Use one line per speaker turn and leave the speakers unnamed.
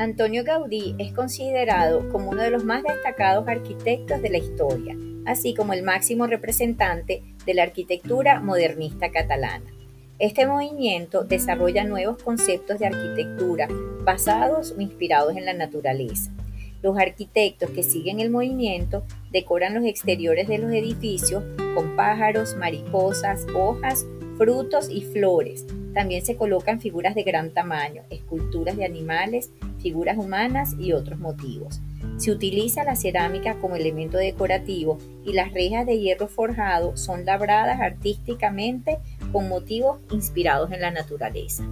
Antonio Gaudí es considerado como uno de los más destacados arquitectos de la historia, así como el máximo representante de la arquitectura modernista catalana. Este movimiento desarrolla nuevos conceptos de arquitectura basados o inspirados en la naturaleza. Los arquitectos que siguen el movimiento decoran los exteriores de los edificios con pájaros, mariposas, hojas, frutos y flores. También se colocan figuras de gran tamaño, esculturas de animales, figuras humanas y otros motivos. Se utiliza la cerámica como elemento decorativo y las rejas de hierro forjado son labradas artísticamente con motivos inspirados en la naturaleza.